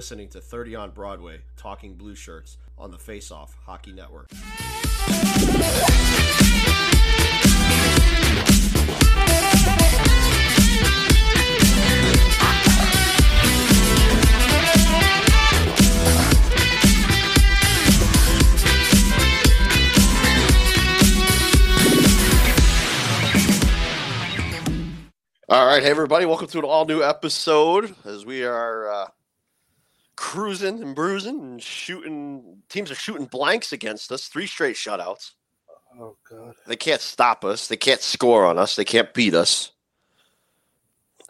listening to 30 on Broadway, Talking Blue Shirts on the Face Off Hockey Network. All right, hey everybody, welcome to an all new episode as we are uh, cruising and bruising and shooting. Teams are shooting blanks against us, three straight shutouts. Oh god. They can't stop us. They can't score on us. They can't beat us.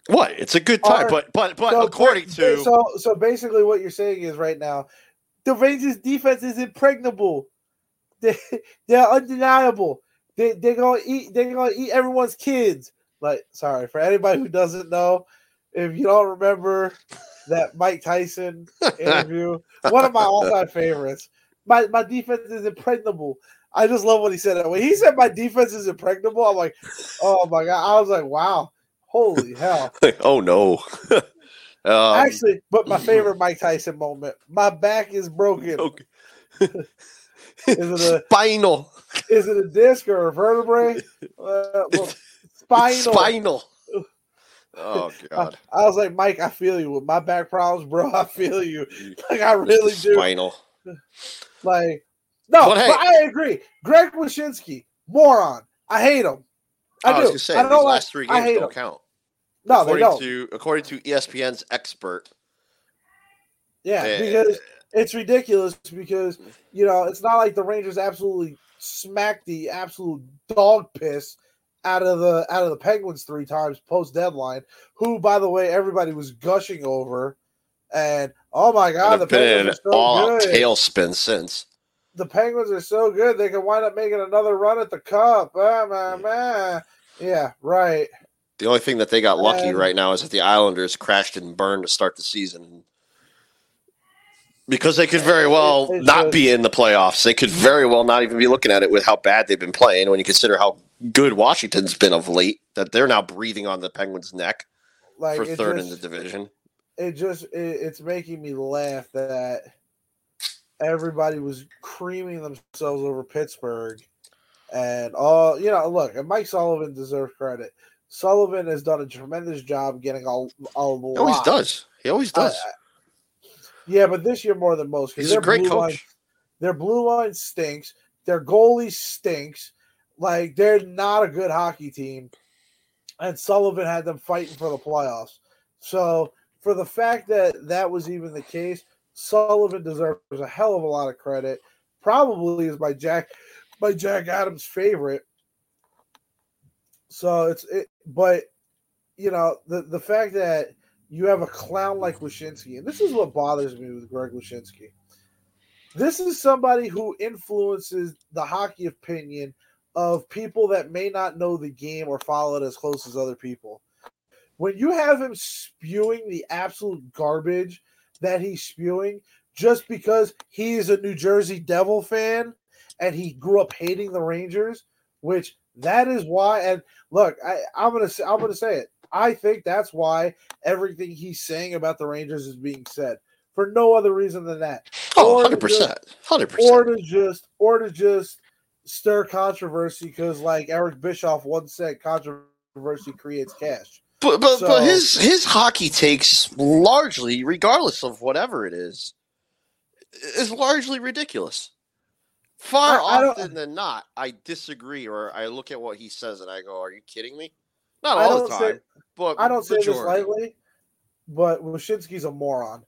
What? It's a good time, Are- but but but So, according to so so basically what you're saying is right now, the Rangers defense is impregnable. They they're undeniable. They they're gonna eat they're gonna eat everyone's kids. Like sorry for anybody who doesn't know, if you don't remember that Mike Tyson interview, one of my all-time favorites. My my defense is impregnable. I just love what he said. When he said my defense is impregnable, I'm like, oh my god! I was like, wow, holy hell! oh no. um, Actually, but my favorite Mike Tyson moment. My back is broken. okay. Is it a spinal, is it a disc or a vertebrae? Uh, well, spinal. spinal. Oh god, I was like, Mike, I feel you with my back problems, bro. I feel you. Like I really do. spinal. Like no, But but, I agree. Greg Wyshynski, moron. I hate him. I, I, do. was gonna say I don't like- last three I games don't him. count. No, they according don't. to according to ESPN's expert. yeah, eh, because it's ridiculous because you know it's not like the Rangers absolutely smacked the absolute dog piss out of the out of the Penguins three times post deadline. Who, by the way, everybody was gushing over, and oh my god, the Penguins are so all good. tailspin since. The Penguins are so good they can wind up making another run at the cup. Ah, man, man. Yeah, right. The only thing that they got lucky And- right now is that the Islanders crashed and burned to start the season. Because they could very well not be in the playoffs. They could very well not even be looking at it with how bad they've been playing when you consider how good Washington's been of late, that they're now breathing on the Penguins' neck Like for third just, in the division. it just it, it's making me laugh that everybody was creaming themselves over Pittsburgh and all you know look and Mike Sullivan deserves credit. Sullivan has done a tremendous job getting a, a He always does. He always does. Yeah, but this year more than most. He's a great blue line- coach. their blue line stinks. Their goalie stinks. Like they're not a good hockey team. And Sullivan had them fighting for the playoffs. So for the fact that that was even the case, Sullivan deserves a hell of a lot of credit. Probably is my Jack, my Jack Adams favorite. So it's it, but you know the the fact that you have a clown like Wyshynski, and this is what bothers me with Greg Wyshynski. This is somebody who influences the hockey opinion of people that may not know the game or follow it as close as other people. When you have him spewing the absolute garbage that he's spewing just because he is a New Jersey Devil fan and he grew up hating the Rangers, which that is why. And look, I, I'm gonna say, I'm gonna say it. I think that's why everything he's saying about the Rangers is being said for no other reason than that Oh, 100%. 100%. or to just or to just stir controversy because like Eric Bischoff once said controversy creates cash. But but, So- but his his hockey takes largely, regardless of whatever it is, is largely ridiculous. Far I- I often than not, I disagree or I look at what he says and I go, "Are you kidding me?" Not all the don't say- time, but I don't say this lightly, but Wyshynski's a moron.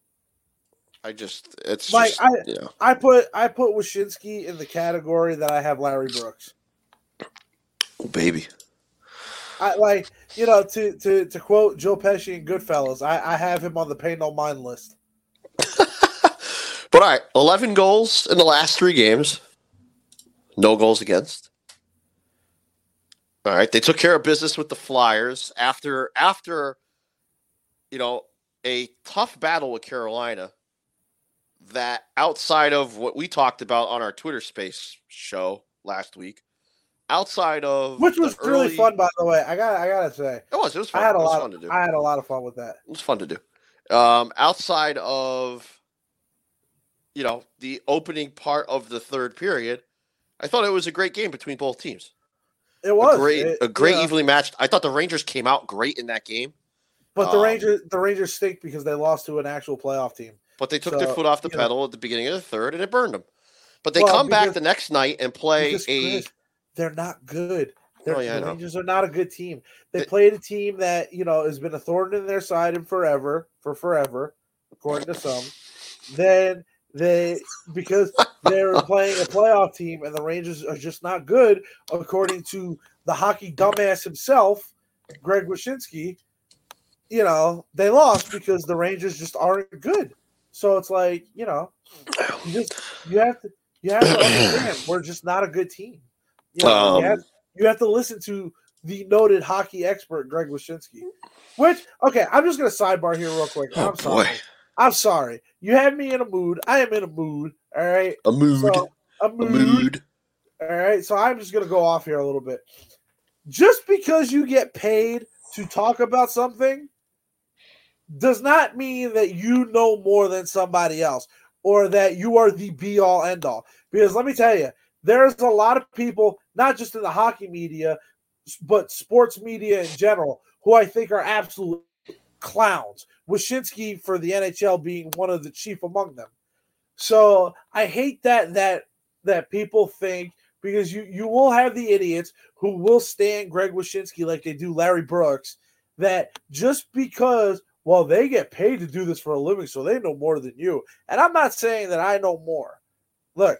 I just it's Like, just I- you know I put I put Wyshynski in the category that I have Larry Brooks. oh, baby. I like you know to to to quote Joe Pesci in Goodfellas. I I have him on the pay no mind list. But all right, eleven goals in the last three games, no goals against. All right, they took care of business with the Flyers after after, you know, a tough battle with Carolina. That outside of what we talked about on our Twitter Space show last week, outside of Which was really early- fun, by the way. I got I gotta say. It was. It was fun. I had a lot fun to do. I had a lot of fun with that. It was fun to do. Um, outside of you know the opening part of the third period, I thought it was a great game between both teams. It was a great, it, a great yeah. evenly matched. I thought the Rangers came out great in that game, But the um, Rangers, the Rangers stink because they lost to an actual playoff team. But they took their foot off the you know- pedal at the beginning of the third, and it burned them. But they Well, come back the next night and play a. Chris, they're not good. They're, Oh, yeah, the. Rangers are not a good team. They They- played a team that you know has been a thorn in their side and forever for forever, according to some. Then they because they're playing a playoff team and the Rangers are just not good, according to the hockey dumbass himself, Greg Wyshynski. You know they lost because the Rangers just aren't good. So it's like you know, you just you have to you have to understand we're just not a good team. You, know, Um, you, have, you have to listen to the noted hockey expert Greg Wyshynski. Which okay, I'm just gonna sidebar here real quick. Oh, I'm sorry. boy. I'm sorry. You had me in a mood. I am in a mood. All right. A mood. So, a a mood. mood. All right. So I'm just gonna go off here a little bit. Just because you get paid to talk about something does not mean that you know more than somebody else or that you are the be all end all. Because let me tell you, there's a lot of people, not just in the hockey media, but sports media in general, who I think are absolute clowns. Wyshynski for the NHL being one of the chief among them. So I hate that that that people think because you you will have the idiots who will stand Greg Wyshynski like they do Larry Brooks that just because well they get paid to do this for a living so they know more than you and I'm not saying that I know more look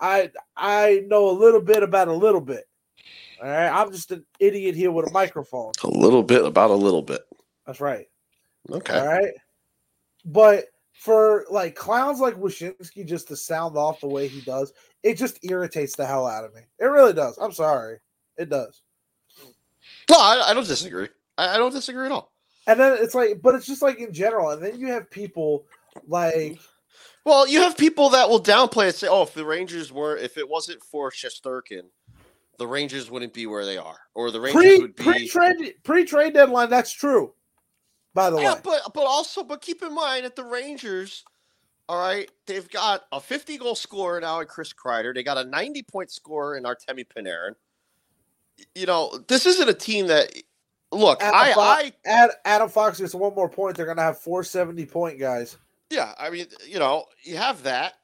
I I know a little bit about a little bit all right I'm just an idiot here with a microphone A little bit about a little bit. that's right Okay. all right. But for like clowns like Wyshynski just to sound off the way he does, it just irritates the hell out of me. It really does. I'm sorry. It does. No, I, I don't disagree. I, I don't disagree at all. And then it's like, but it's just like in general. And then you have people like, Well, you have people that will downplay it, say, "Oh, if the Rangers were, if it wasn't for Shesterkin, the Rangers wouldn't be where they are, or the Rangers pre would be." pre trade pre trade deadline. That's true. By the yeah, way, but but also, but keep in mind that the Rangers, all right, they've got a 50 goal scorer now in Chris Kreider. They got a 90 point scorer in Artemi Panarin. You know, this isn't a team that. Look, Adam I, I, Ad, Adam Fox gets one more point. They're gonna have 470 point guys. yeah, I mean, you know, you have that.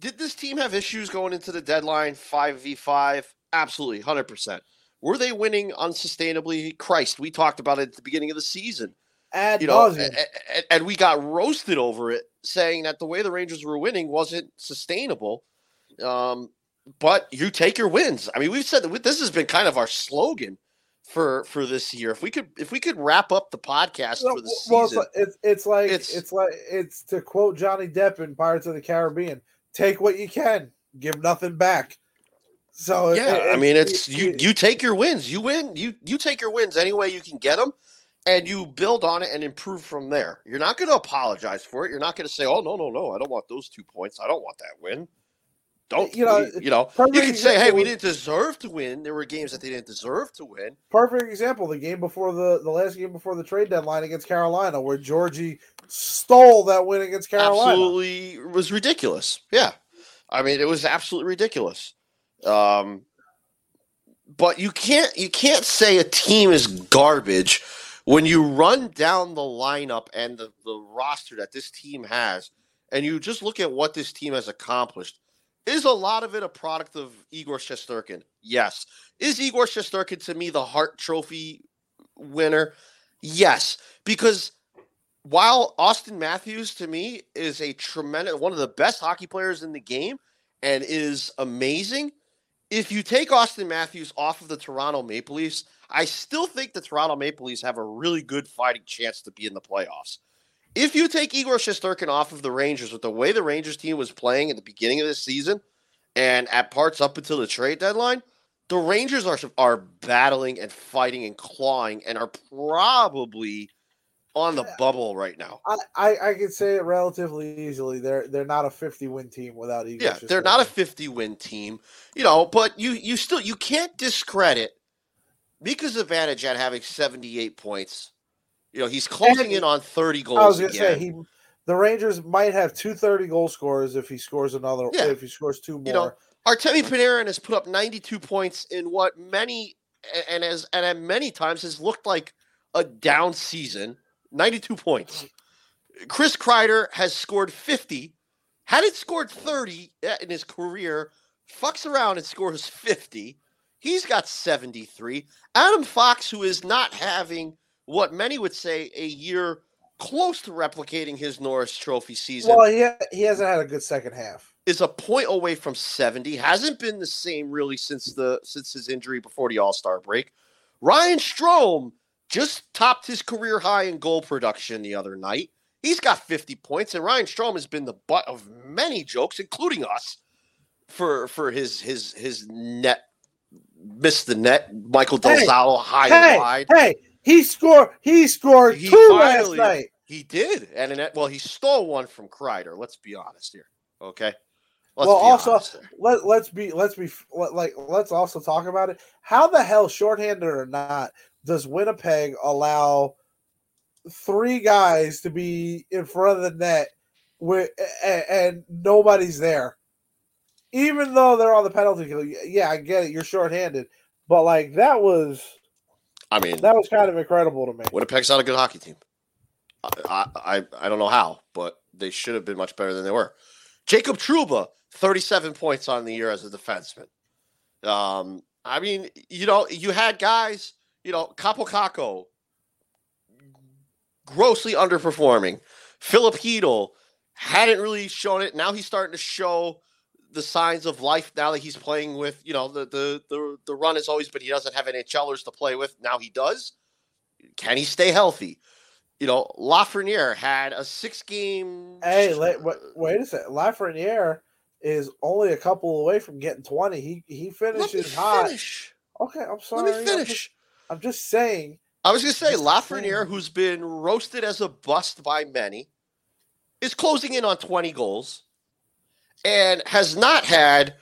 Did this team have issues going into the deadline? Five v five, absolutely, hundred percent. Were they winning unsustainably? Christ, we talked about it at the beginning of the season. Ad you know, nauseam. a- a- and we got roasted over it, saying that the way the Rangers were winning wasn't sustainable. Um, but you take your wins. I mean, we've said that this has been kind of our slogan for for this year. If we could, if we could wrap up the podcast for the well, season, it's, it's like It's- it's, like it's to quote Johnny Depp in Pirates of the Caribbean: "Take what you can, give nothing back." So yeah, it- I mean, it's it- you. You take your wins. You win. You you take your wins any way you can get them, and you build on it and improve from there. You're not going to apologize for it. You're not going to say, "Oh no, no, no, I don't want those two points. I don't want that win." Don't You know, you, know? You can say, "Hey, we didn't deserve to win. There were games that they didn't deserve to win." perfect example: the game before the the last game before the trade deadline against Carolina, where Georgie stole that win against Carolina. Absolutely was ridiculous. Yeah, I mean, it was absolutely ridiculous. Um, but you can't you can't say a team is garbage when you run down the lineup and the, the roster that this team has, and you just look at what this team has accomplished. Is a lot of it a product of Igor Shesterkin? Yes. Is Igor Shesterkin to me the Hart Trophy winner? Yes, because while Auston Matthews to me is a tremendous one of the best hockey players in the game and is amazing, if you take Auston Matthews off of the Toronto Maple Leafs, I still think the Toronto Maple Leafs have a really good fighting chance to be in the playoffs. If you take Igor Shesterkin off of the Rangers with the way the Rangers team was playing at the beginning of this season and at parts up until the trade deadline, the Rangers are are battling and fighting and clawing and are probably on the bubble right now. I, I I can say it relatively easily. They're they're not a 50 win team without Igor. Yeah, they're not a 50 win team, you know, but you you still you can't discredit Mika Zibanejad having 78 points You know, he's closing in on 30 goals. I was gonna say he the Rangers might have two 30 goal scorers if he scores another Yeah. if he scores two more. You know, Artemi Panarin has put up 92 points in what many and as and at many times has looked like a down season. 92 points. Chris Kreider has scored 50. Hadn't scored 30 eh, in his career. Fucks around and scores 50. He's got 73. Adam Fox, who is not having what many would say a year close to replicating his Norris Trophy season. Well, he he hasn't had a good second half. is a point away from 70 hasn't been the same really since the since his injury before the all-star break. Ryan Strome just topped his career high in goal production the other night. He's got 50 points and Ryan Strome has been the butt of many jokes including us for for his his his net missed the net michael Hey, delzalo high hey, and wide. hey, he scored he scored He two finally- last night. he did and in, well he stole one from kreider let's be honest here okay let's Well, also- Let, let's be let's be let, like let's also talk about it. How the hell, shorthanded or not, does Winnipeg allow three guys to be in front of the net with and, and nobody's there? Even though they're on the penalty kill, yeah, I get it. You're shorthanded, but like that was i mean that was kind of incredible to me. Winnipeg's not a good hockey team. I, I I don't know how, but they should have been much better than they were. Jacob Trouba, 37 points on the year as a defenseman. Um, I mean, you know, you had guys, you know, Kaapo Kakko, grossly underperforming. Filip Chytil hadn't really shown it. Now he's starting to show the signs of life now that he's playing with, you know, the the the, the run has always been he doesn't have NHLers to play with. Now he does. Can he stay healthy? You know, Lafreniere had a six game. Hey, wait, wait a second. Lafreniere is only a couple away from getting twenty. He he finishes hot. finish. Okay, I'm sorry. Let me I'm just- finish. I'm just saying. I was going to say Lafreniere, who's been roasted as a bust by many, is closing in on 20 goals and has not had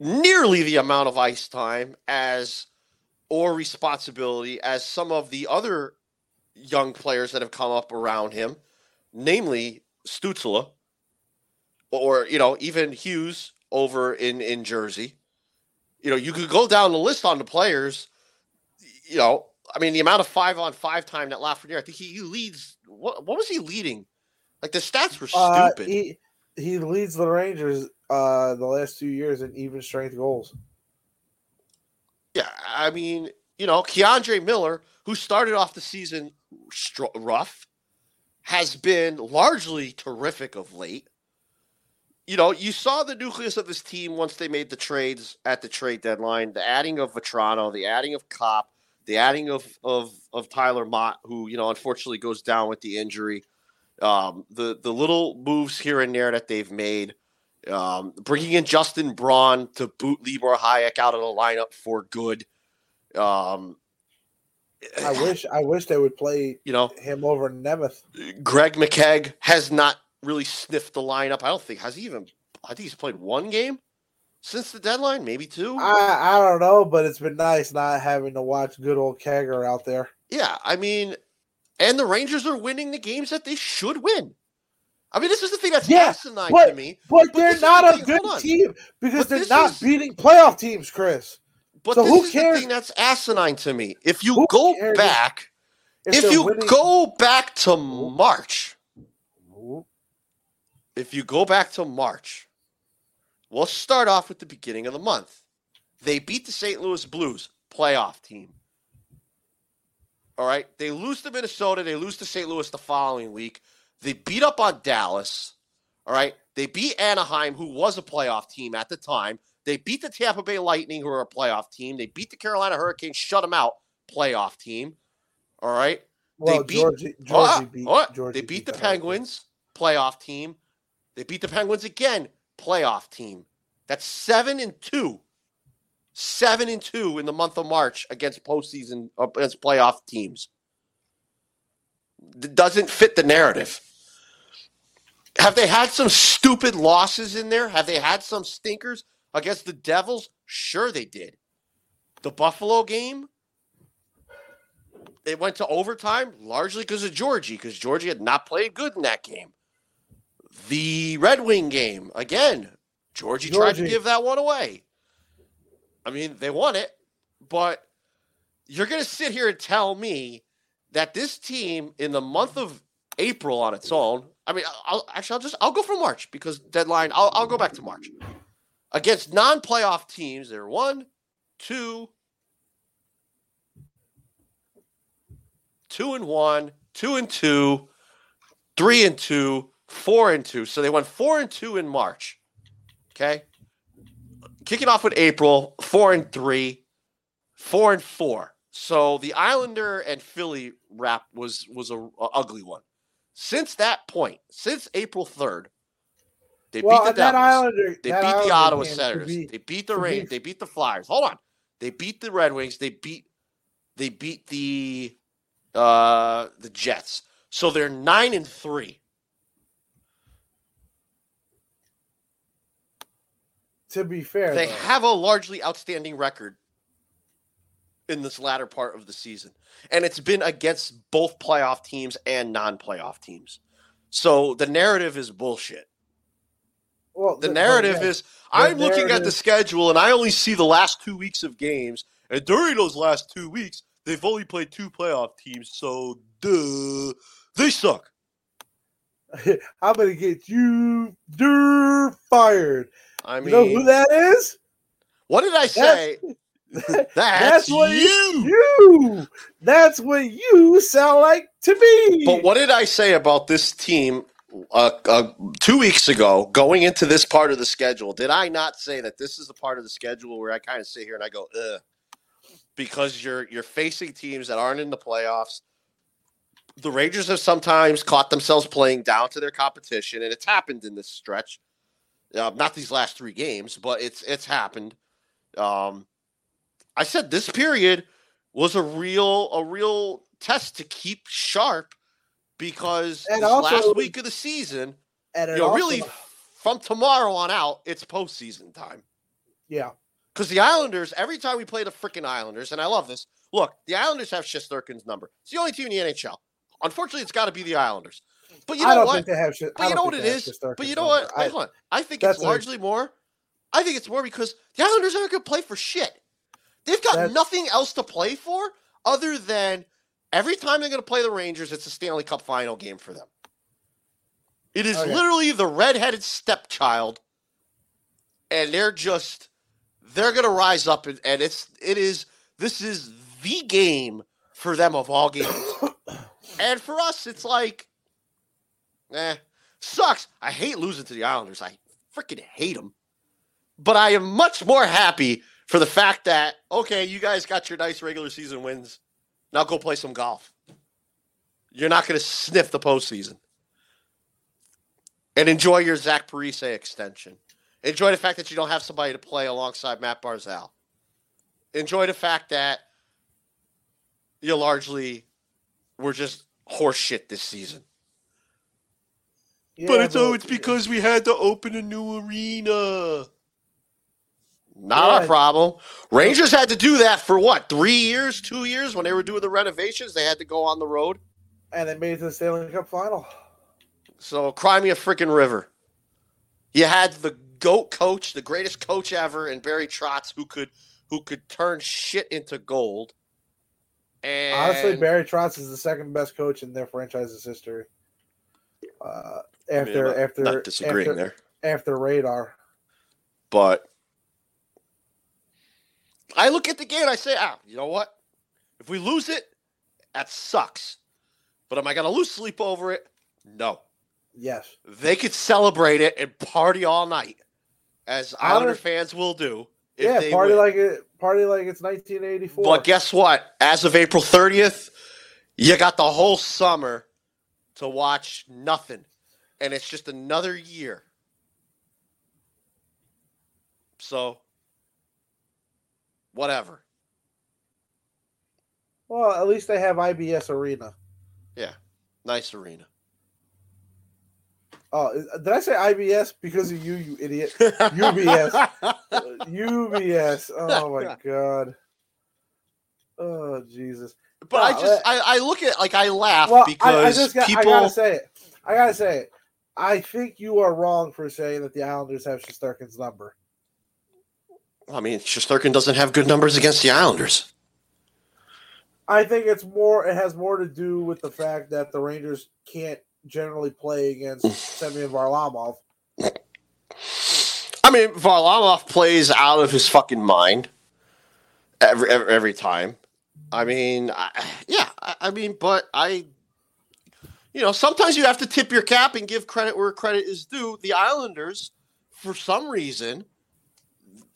nearly the amount of ice time as or responsibility as some of the other young players that have come up around him, namely Stutzle or you know even Hughes over in in Jersey. You know, you could go down the list on the players. You know, I mean, the amount of five on five time that Lafreniere, I think he, he leads. What what was he leading? Like the stats were Uh, stupid. he he leads the Rangers uh the last two years in even strength goals. Yeah, I mean, you know, K'Andre Miller, who started off the season rough, has been largely terrific of late. You know, you saw the nucleus of this team once they made the trades at the trade deadline. The adding of Vatrano, the adding of Copp, the adding of of of Tyler Motte, who you know unfortunately goes down with the injury. Um, the the little moves here and there that they've made, um, bringing in Justin Braun to boot Libor Hajek out of the lineup for good. Um, I wish I wish they would play you know him over Nemeth. Greg McKegg has not really sniffed the lineup. I don't think has he even. I think he's played one game since the deadline, maybe two. I I don't know, but it's been nice not having to watch good old Kegger out there. yeah, I mean, and the Rangers are winning the games that they should win. I mean, this is the thing that's Yeah, asinine to but- me. But, But they're not the a good team because But they're not is- beating playoff teams, Chris. But So this who is cares? the thing that's asinine to me. If you Who go cares if- back, if, you winning- go back to March, if you go back to March, we'll start off with the beginning of the month. They beat the St. Louis Blues, playoff team. All right. They lose to Minnesota. They lose to St. Louis the following week. They beat up on Dallas. All right. They beat Anaheim, who was a playoff team at the time. They beat the Tampa Bay Lightning, who are a playoff team. They beat the Carolina Hurricanes, shut them out, playoff team. All right. Well, beat- Georgie, Georgie Ah, beat? Georgie they beat the Hurricanes. Penguins, playoff team. They beat the Penguins again, playoff team. That's seven and two. Seven and two in the month of March against postseason uh, against playoff teams. D- doesn't fit the narrative. Have they had some stupid losses in there? Have they had some stinkers against the Devils? Sure, they did. The Buffalo game, it went to overtime largely because of Georgie, because Georgie had not played good in that game. The Red Wing game, again, Georgie, tried to give that one away. I mean, they won it, but you're going to sit here and tell me that this team in the month of April on its own, I mean, I'll actually, I'll just, I'll go for March because deadline, I'll, I'll go back to March. Against non playoff teams, they're one, two, two and one, two and two, three and two, four and two. So they went four and two in March. Okay. Kicking off with April, four and three, four and four. So the Islander and Philly wrap was was a, a ugly one. Since that point, since April third, they well, beat the Devils. Islander, They beat the Ottawa Senators. be- they beat the be- They beat the Flyers. Hold on. They beat the Red Wings. They beat they beat the uh the Jets. So they're nine and three. To be fair, They though. have a largely outstanding record in this latter part of the season. And it's been against both playoff teams and non-playoff teams. So the narrative is bullshit. well, The but narrative yeah, is I'm looking at the schedule and I only see the last two weeks of games. And during those last two weeks, they've only played two playoff teams. So, duh, they suck. I'm gonna get you you're fired. I You mean, know who that is? what did I say? That's, that's what you. You. That's what you sound like to me. But what did I say about this team uh, uh, two weeks ago, going into this part of the schedule? Did I not say that this is the part of the schedule where I kind of sit here and I go, ugh, because you're you're facing teams that aren't in the playoffs. The Rangers have sometimes caught themselves playing down to their competition, and it's happened in this stretch. Uh, not these last three games, but it's it's happened. Um, I said this period was a real a real test to keep sharp because also- last week of the season, and you know, also- really from tomorrow on out, it's postseason time. yeah. Because the Islanders, every time we play the freaking Islanders, and I love this. Look, the Islanders have Shesterkin's number. It's the only team in the NHL. Unfortunately, it's got to be the Islanders. But you I know don't what? think they have. But you know what it is? But you know what? I, Hold on. I think it's a- largely more. I think it's more because the Islanders aren't going to play for shit. They've got nothing else to play for other than every time they're going to play the Rangers, it's a Stanley Cup final game for them. It is Okay. literally the redheaded stepchild, and they're just they're going to rise up, and, and it's it is this is the game for them of all games. And for us, it's like, eh, sucks. I hate losing to the Islanders. I freaking hate them. But I am much more happy for the fact that, okay, you guys got your nice regular season wins. Now go play some golf. You're not going to sniff the postseason. And enjoy your Zach Parise extension. Enjoy the fact that you don't have somebody to play alongside Matt Barzal. Enjoy the fact that you largely were just horseshit this season. Yeah, but it's oh, it's because we had to open a new arena. Not Yeah. our problem. Rangers had to do that for what? Three years, two years when they were doing the renovations. They had to go on the road. and they made it to the Stanley Cup final. So cry me a freaking river. You had the goat coach, the greatest coach ever, in Barry Trotz, who could who could turn shit into gold. And Honestly, Barry Trotz is the second best coach in their franchise's history. Uh, I after I'm not- after not disagreeing after, there, after radar. but I look at the game. I say, ah, you know what? If we lose it, that sucks. But am I going to lose sleep over it? No. Yes. They could celebrate it and party all night, as Islander Honest- fans will do. if Yeah, party win. like it. Party like it's 1984. But guess what? As of April 30th, you got the whole summer to watch nothing. And it's just another year. So, whatever. well, at least they have IBS Arena. Yeah, nice arena. Oh, did I say IBS because of you, you idiot? UBS. Uh, UBS. Oh my god. Oh Jesus. but I just I, I look at like I laugh Well, because I, I just got, people I gotta say it. I gotta say it. I think you are wrong for saying that the Islanders have Shesterkin's number. I mean, Shesterkin doesn't have good numbers against the Islanders. I think it's more. It has more to do with the fact that the Rangers can't generally play against Semyon Varlamov. I mean, Varlamov plays out of his fucking mind every every, every time. I mean, I, yeah, I, I mean, but I, you know, sometimes you have to tip your cap and give credit where credit is due. The Islanders, for some reason,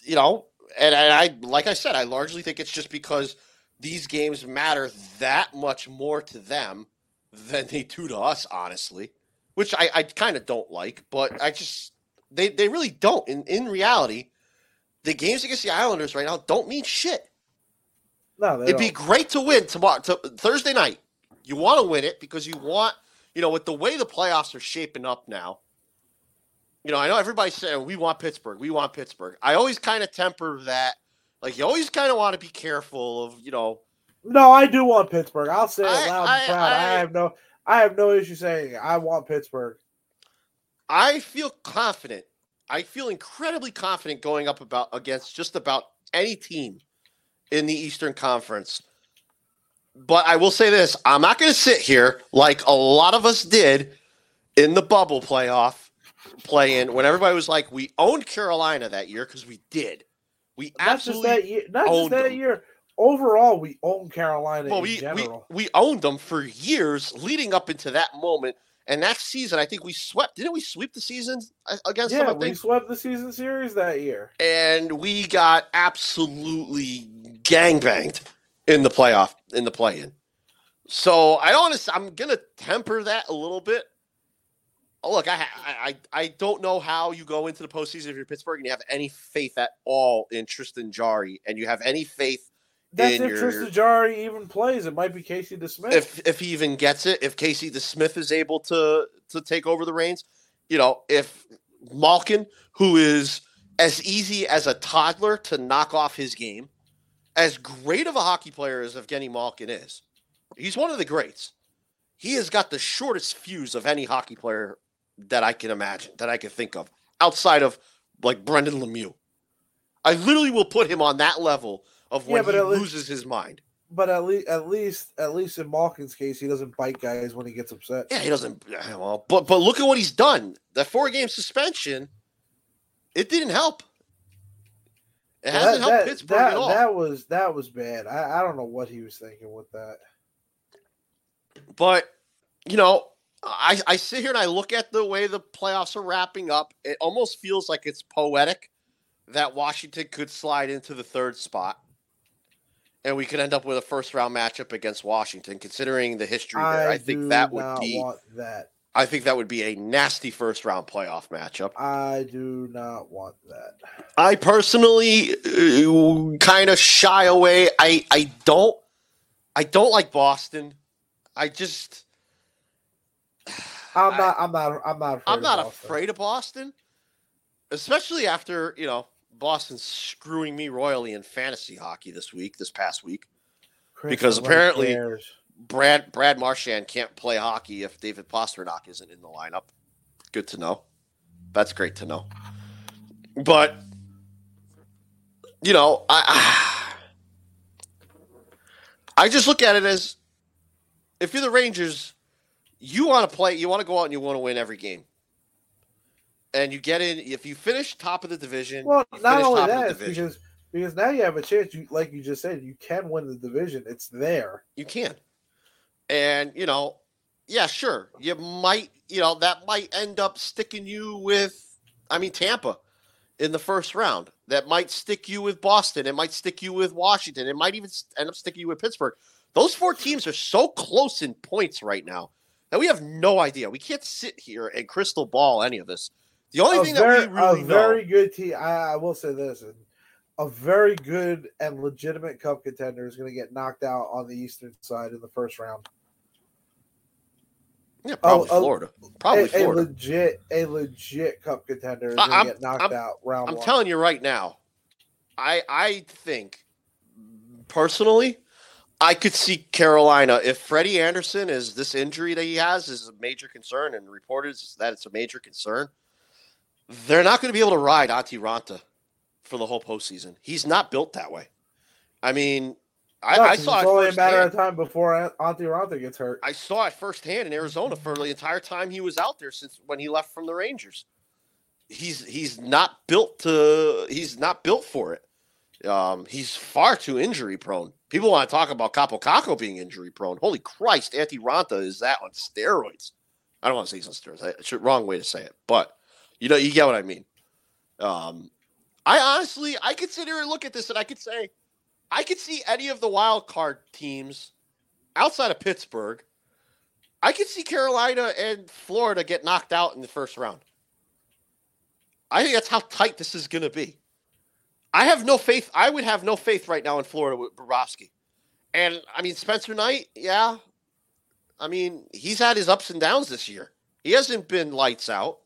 you know, and, and I, like I said, I largely think it's just because these games matter that much more to them than they do to us, honestly, which I, I kind of don't like, but I just they they really don't. In in reality, the games against the Islanders right now don't mean shit. No, they It'd be don't. great to win tomorrow, to, Thursday night. You want to win it because you want, you know, with the way the playoffs are shaping up now. You know, I know everybody's saying we want Pittsburgh, we want Pittsburgh. I always kind of temper that. Like you always kind of want to be careful of, you know, No, I do want Pittsburgh. I'll say it I- loud I- and proud. I, I- have no. I have no issue saying it. I want Pittsburgh. I feel confident. I feel incredibly confident going up about against just about any team in the Eastern Conference. But I will say this: I'm not going to sit here like a lot of us did in the bubble playoff play-in when everybody was like, "We owned Carolina that year because we did. We Not just that year. Not just that them. year. Overall, we owned Carolina well, in we, we general. we owned them for years leading up into that moment." And that season, I think we swept. Didn't we sweep the season against them? yeah, we swept the season series that year. and we got absolutely gangbanged in the playoff in the play-in. So I don't. I'm gonna temper that a little bit. Oh, look, I, I I I don't know how you go into the postseason if you're Pittsburgh and you have any faith at all in Tristan Jarry, and you have any faith That's in if your- Tristan Jarry even plays. It might be Casey DeSmith. if if he even gets it, if Casey DeSmith is able to to take over the reins, you know, if Malkin, who is as easy as a toddler to knock off his game, as great of a hockey player as Evgeny Malkin is, he's one of the greats. He has got the shortest fuse of any hockey player that I can imagine, that I can think of, outside of like Brendan Lemieux. I literally will put him on that level of when Yeah, he at least- loses his mind. but at least, at least, at least in Malkin's case, he doesn't bite guys when he gets upset. Yeah, he doesn't. Well, but but look at what he's done. That four game suspension, it didn't help. It Well, hasn't that, helped that, Pittsburgh that, at all. that was that was bad. I, I don't know what he was thinking with that. But you know, I I sit here and I look at the way the playoffs are wrapping up. It almost feels like it's poetic that Washington could slide into the third spot. And we could end up with a first round matchup against Washington, considering the history there. I, think that would be want that. I think that would be a nasty first round playoff matchup. I do not want that. I personally uh, kind of shy away. I I don't I don't like Boston. I just I'm I- not. I'm not. I'm not. Afraid I'm of not Boston. afraid of Boston, especially after you know Boston screwing me royally in fantasy hockey this week, this past week. Chris, because apparently- cares. Brad Brad Marchand can't play hockey if David Pastrnak isn't in the lineup. Good to know. That's great to know. But you know, I I just look at it as if you're the Rangers, you want to play, you want to go out and you want to win every game. And you get in if you finish top of the division. Well, not only top of the that, because because now you have a chance. You like you just said, you can win the division. It's there. You can. And, you know, yeah, sure. You might, you know, that might end up sticking you with, I mean, Tampa in the first round. That might stick you with Boston. It might stick you with Washington. It might even end up sticking you with Pittsburgh. Those four teams are so close in points right now that we have no idea. We can't sit here and crystal ball any of this. The only a thing very, that we really a know. very good team. I, I will say this: a very good and legitimate cup contender is going to get knocked out on the eastern side in the first round. Yeah, probably oh, Florida. Probably a, a legit, a legit cup contender is going to I'm- get knocked I'm- out round I'm one. telling you right now, I I think personally, I could see Carolina if Freddie Andersen is this injury that he has is a major concern, and reported that it's a major concern. They're not going to be able to ride Antti Raanta for the whole postseason. He's not built that way. I mean, I, No, I saw it's it only a matter of time before Ant- Antti Raanta gets hurt. I saw it firsthand in Arizona for the entire time he was out there since when he left from the Rangers. He's he's not built to he's not built for it. Um, he's far too injury prone. People want to talk about Kaapo Kakko being injury prone. Holy Christ, Antti Raanta is that on steroids. I don't want to say he's on steroids. It's the wrong way to say it, but you know you get what I mean. Um, I honestly I could sit here and look at this and I could say I could see any of the wild card teams outside of Pittsburgh. I could see Carolina and Florida get knocked out in the first round. I think that's how tight this is going to be. I have no faith. I would have no faith right now in Florida with Bobrovsky. And I mean, Spencer Knight, yeah. I mean, he's had his ups and downs this year. He hasn't been lights out.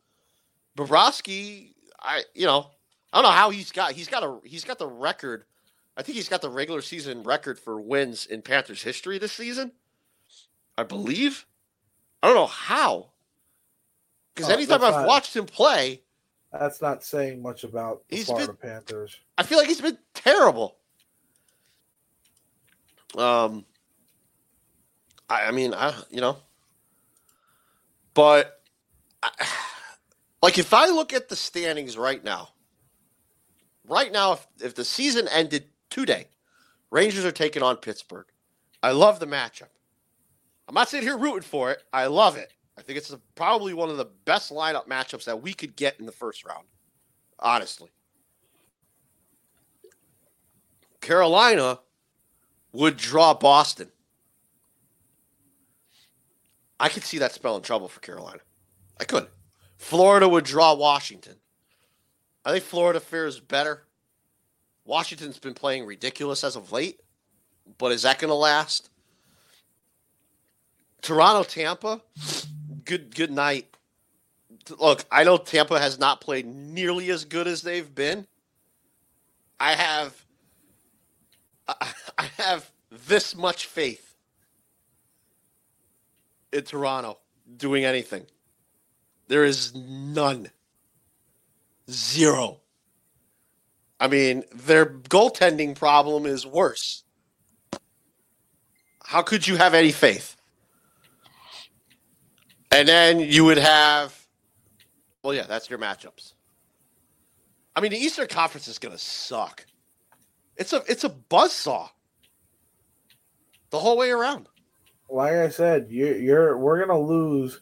Bobrovsky, I you know, I don't know how he's got. He's got a he's got the record. I think he's got the regular season record for wins in Panthers history this season. I believe. I don't know how. Because Oh, anytime I've not- watched him play, That's not saying much about the He's Florida been- Panthers. I feel like he's been terrible. Um, I, I mean, I you know, but I, like if I look at the standings right now, right now, if if the season ended today, Rangers are taking on Pittsburgh. I love the matchup. I'm not sitting here rooting for it. I love it. I think it's probably one of the best lineup matchups that we could get in the first round. Honestly. Carolina would draw Boston. I could see that spelling trouble for Carolina. I could. Florida would draw Washington. I think Florida fares better. Washington's been playing ridiculous as of late, but is that going to last? Toronto, Tampa, good good night. Look, I know Tampa has not played nearly as good as they've been. I have I have this much faith in Toronto doing anything. There is none. Zero. I mean, their goaltending problem is worse. How could you have any faith? And then you would have, well, yeah, that's your matchups. I mean, the Eastern Conference is going to suck. It's a it's a buzzsaw the whole way around. Like I said, you're, you're we're gonna lose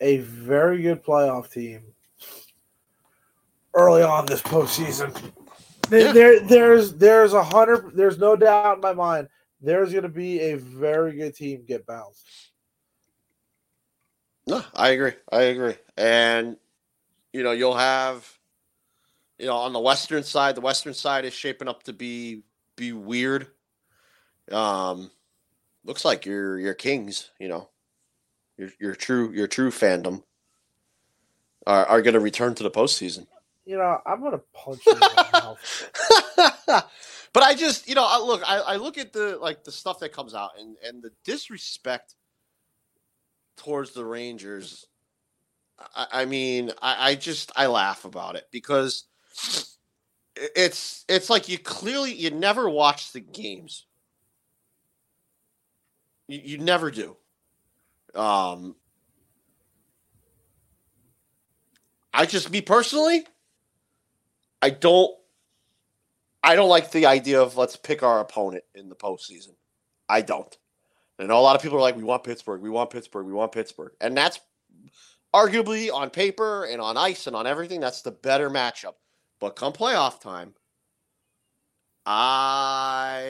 a very good playoff team early on this postseason. There, Yeah. there there's there's a hundred there's no doubt in my mind there's gonna be a very good team get bounced. No, I agree. I agree. And you know, you'll have you know, on the western side, the western side is shaping up to be be weird. Um looks like your your Kings, you know, your your true your true fandom are are going to return to the postseason. You know, I'm gonna punch you in the mouth. but I just, you know, I look, I, I look at the like the stuff that comes out and and the disrespect towards the Rangers. I, I mean, I, I just I laugh about it because it's it's like you clearly you never watch the games. You, you never do. Um, I just me personally, I don't I don't like the idea of let's pick our opponent in the postseason. I don't. And I know a lot of people are like, we want Pittsburgh, we want Pittsburgh, we want Pittsburgh. And that's arguably on paper and on ice and on everything, that's the better matchup. But come playoff time, I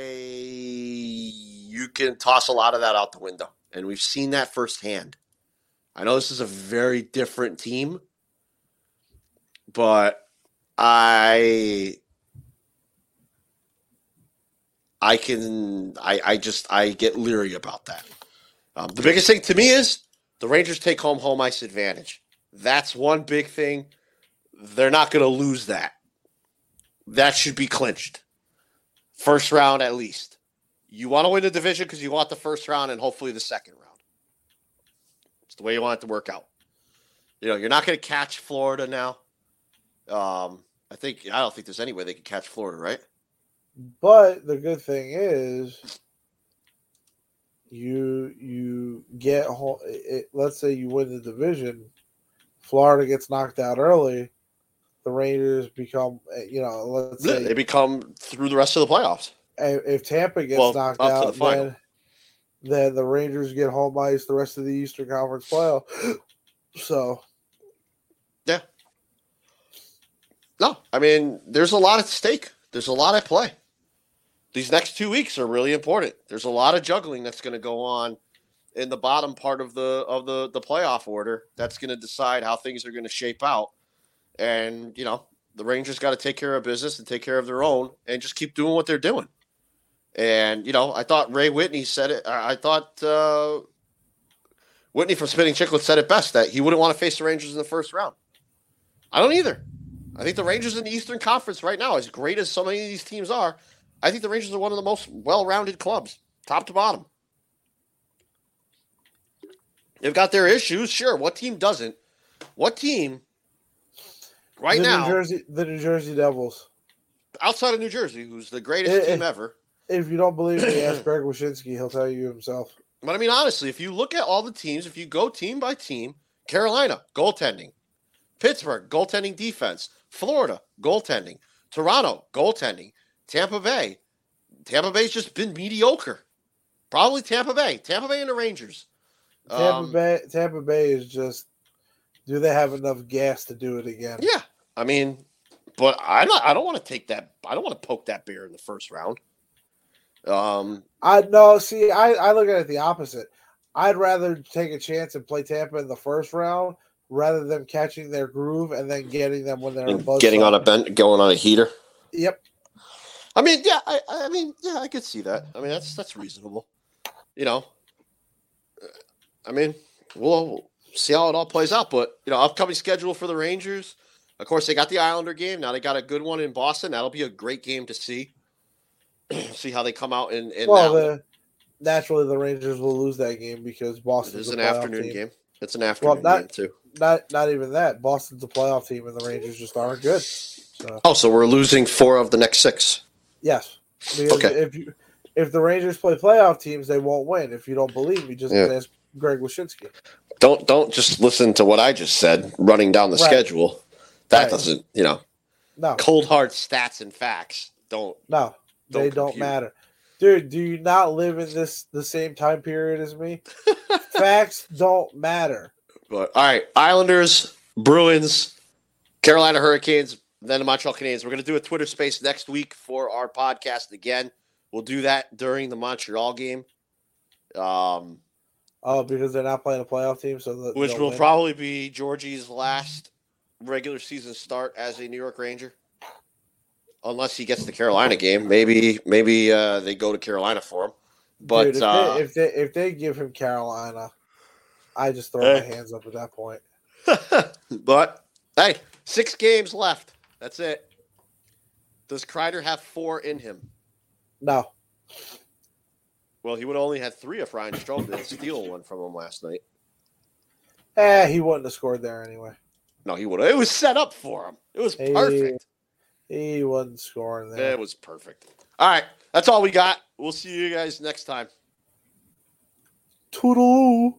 you can toss a lot of that out the window. And we've seen that firsthand. I know this is a very different team, but I I can I I just I get leery about that. Um, the biggest thing to me is the Rangers take home home ice advantage. That's one big thing. They're not going to lose that. That should be clinched. First round at least. You want to win the division because you want the first round and hopefully the second round. It's the way you want it to work out. You know, you're not going to catch Florida now. Um, I think I don't think there's any way they could catch Florida, right? But the good thing is, you you get home. It, let's say you win the division, Florida gets knocked out early. The Rangers become, eh, you know, let's say they become through the rest of the playoffs. If, if Tampa gets Well, knocked out, the then then the Rangers get home ice the rest of the Eastern Conference playoff. So No, I mean, there's a lot at stake. There's a lot at play. These next two weeks are really important. There's a lot of juggling that's going to go on in the bottom part of the of the the playoff order. That's going to decide how things are going to shape out. And you know, the Rangers got to take care of business and take care of their own, and just keep doing what they're doing. And you know, I thought Ray Whitney said it. I thought uh, Whitney from Spinning Chicklets said it best that he wouldn't want to face the Rangers in the first round. I don't either. I think the Rangers in the Eastern Conference right now, as great as so many of these teams are, I think the Rangers are one of the most well-rounded clubs, top to bottom. They've got their issues, sure. What team doesn't? What team right the now, New Jersey, the New Jersey Devils. outside of New Jersey, who's the greatest team ever? If you don't believe me, ask Greg Wyshynski. He'll tell you himself. But I mean, honestly, if you look at all the teams, if you go team by team, Carolina, goaltending. Pittsburgh, goaltending defense. Florida, goaltending. Toronto, goaltending. Tampa Bay. Tampa Bay's just been mediocre. Probably Tampa Bay. Tampa Bay and the Rangers. Tampa Um, Bay, Tampa Bay is just. Do they have enough gas to do it again? Yeah. I mean, but I'm not I don't want to take that I don't want to poke that bear in the first round. Um I no. See, I I look at it the opposite. I'd rather take a chance and play Tampa in the first round rather than catching their groove and then getting them when they're above getting on a bent going on a heater. Yep. I mean, yeah, I, I mean, yeah, I could see that. I mean, that's that's reasonable. You know, I mean, we'll see how it all plays out. But you know, upcoming schedule for the Rangers. Of course, they got the Islander game. Now they got a good one in Boston. That'll be a great game to see. see how they come out in, in Well, the, naturally the Rangers will lose that game because It Boston's is an afternoon team. game. It's an afternoon not- game too. Not not even that. Boston's a playoff team, and the Rangers just aren't good. So Oh, so we're losing four of the next six. yes, because Okay. if you if the Rangers play playoff teams, they won't win. If you don't believe me, just Yeah. ask Greg Wyshynski. Don't don't just listen to what I just said. Running down the Right. schedule, that Right. doesn't you know No, cold hard stats and facts don't. no, Don't they don't matter. Dude, do you not live in this the same time period as me? Facts don't matter. But all right, Islanders, Bruins, Carolina Hurricanes, then the Montreal Canadiens. We're gonna do a Twitter space next week for our podcast again. We'll do that during the Montreal game, um, Oh, because they're not playing a playoff team, so which will win. probably be Georgie's last regular season start as a New York Ranger. Unless he gets the Carolina game, maybe maybe uh, they go to Carolina for him. But Dude, if, uh, they, if they if they give him Carolina, I just throw Hey. my hands up at that point. but hey, six games left. That's it. Does Kreider have four in him? No, Well, he would only had three if Ryan Strome didn't steal one from him last night. eh, he wouldn't have scored there anyway. No, he would have. It was set up for him. It was perfect. He wasn't scoring there. It was perfect. All right, that's all we got. We'll see you guys next time. Toodaloo.